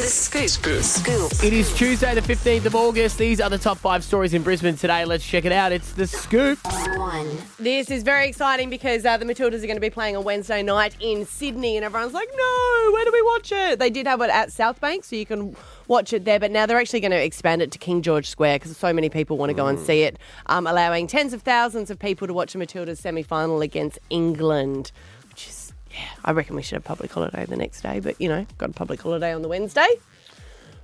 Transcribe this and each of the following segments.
to the scoop. Scoop. Scoop. It is Tuesday, the 15th of August. These are the top five stories in Brisbane today. Let's check it out. It's the scoop. One. This is very exciting because uh, the Matildas are going to be playing on Wednesday night in Sydney, and everyone's like, no, where do we watch it? They did have it at South Bank, so you can watch it there, but now they're actually going to expand it to King George Square because so many people want to go and see it, um, allowing tens of thousands of people to watch the Matildas semi final against England, which is, yeah, I reckon we should have public holiday the next day, but you know, got a public holiday on the Wednesday.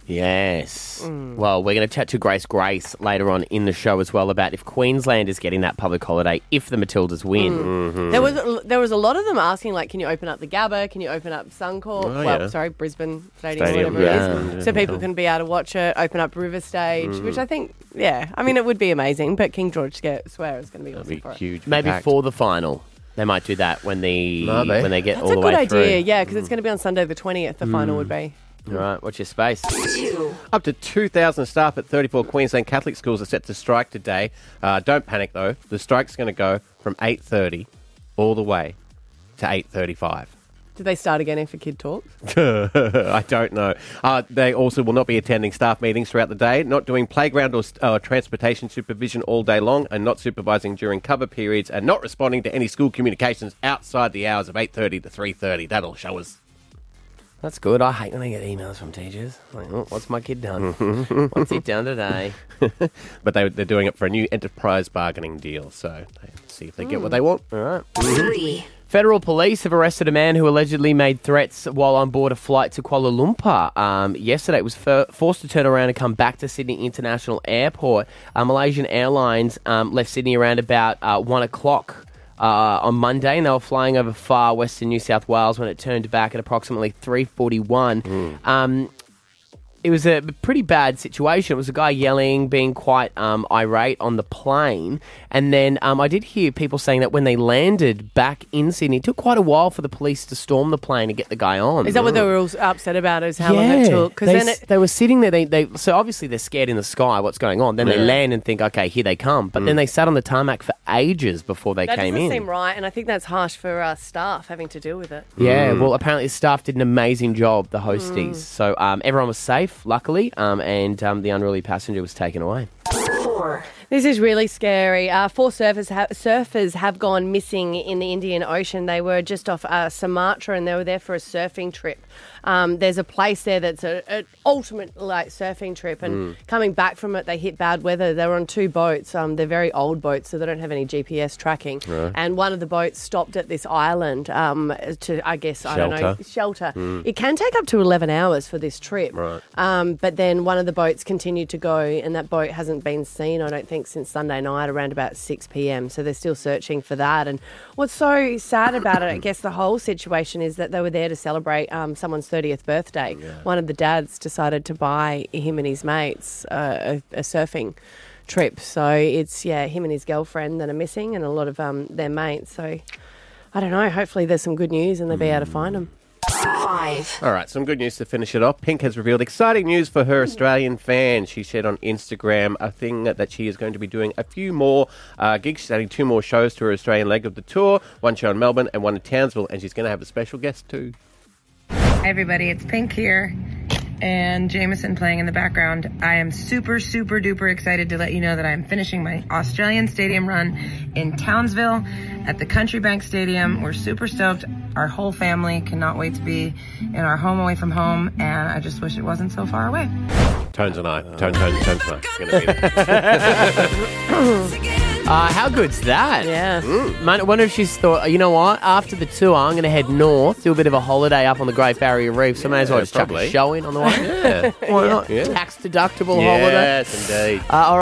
Yes. Well, we're going to chat to Grace Grace later on in the show as well about if Queensland is getting that public holiday if the Matildas win. Mm. Mm-hmm. There was there was a lot of them asking like, can you open up the Gabba? Can you open up Suncorp? Oh, well, yeah. sorry, Brisbane Stadium, Stadium, whatever yeah. it is, so people can be able to watch it. Open up River Stage, mm. which I think, yeah, I mean, it would be amazing. But King George Square Square is going to be awesome Be for it. huge. Maybe for the final. They might do that when the Maybe. when they get That's all a the good way idea, through. yeah, because it's going to be on Sunday the twentieth. The final would be. All right, watch your space. Up to 2,000 staff at 34 Queensland Catholic schools are set to strike today. Uh, don't panic though. The strike's going to go from 8:30 all the way to 8:35. Did they start again if a kid talks? I don't know. Uh, they also will not be attending staff meetings throughout the day, not doing playground or uh, transportation supervision all day long, and not supervising during cover periods, and not responding to any school communications outside the hours of 8:30 to 3:30. That'll show us. That's good. I hate when I get emails from teachers. Like, oh, what's my kid done? what's he done today? But they, they're doing it for a new enterprise bargaining deal, so they see if they get what they want. All right. Three. Federal police have arrested a man who allegedly made threats while on board a flight to Kuala Lumpur. Um, yesterday, it was for, forced to turn around and come back to Sydney International Airport. Uh, Malaysian Airlines um, left Sydney around about uh, one o'clock. Uh, on Monday, and they were flying over far western New South Wales when it turned back at approximately 3:41. Um, it was a pretty bad situation. It was a guy yelling, being quite um, irate on the plane. And then um, I did hear people saying that when they landed back in Sydney, it took quite a while for the police to storm the plane and get the guy on. Is that what they were all upset about? Is how long it took? Because they, then it, they were sitting there. They, they so obviously they're scared in the sky. What's going on? Then they land and think, okay, here they come. But then they sat on the tarmac for ages before they that came doesn't in. seem right, and I think that's harsh for uh, staff having to deal with it. Yeah, well, apparently the staff did an amazing job, the hosties. Mm. So um, everyone was safe, luckily, um, and um, the unruly passenger was taken away. Four. This is really scary. Uh, four surfers, ha- surfers have gone missing in the Indian Ocean. They were just off uh, Sumatra and they were there for a surfing trip. Um, there's a place there that's an ultimate like surfing trip, and coming back from it, they hit bad weather. They were on two boats. Um, they're very old boats, so they don't have any GPS tracking. And one of the boats stopped at this island um, to, I guess, I don't know, Shelter. shelter. It can take up to 11 hours for this trip. Right. Um, but then one of the boats continued to go, and that boat hasn't been seen, I don't think, since Sunday night around about 6 p.m. So they're still searching for that. And what's so sad about it, I guess, the whole situation is that they were there to celebrate um, someone's 30th birthday. One of the dads decided to buy him and his mates uh, a, a surfing trip. So it's, yeah, him and his girlfriend that are missing, and a lot of um, their mates. So I don't know. Hopefully, there's some good news and they'll be able to find them. Five. All right, some good news to finish it off. Pink has revealed exciting news for her Australian fans. She shared on Instagram a thing that, that she is going to be doing a few more uh, gigs. She's adding two more shows to her Australian leg of the tour one show in Melbourne and one in Townsville, and she's going to have a special guest too. Hi everybody, it's Pink here and Jameson playing in the background. I am super, super duper excited to let you know that I'm finishing my Australian stadium run in Townsville at the Country Bank Stadium. We're super stoked. Our whole family cannot wait to be in our home away from home, and I just wish it wasn't so far away. Tones and I. Tone, tone, tones and I. Going to be there. Uh, how good's that? Yeah. Man, I wonder if she's thought, you know what? After the tour, I'm going to head north, do a bit of a holiday up on the Great Barrier Reef. So I may as well Yeah, just chuck a show in on the way. Yeah. Why not? Yeah. Tax deductible holiday. Yes, indeed. Uh, all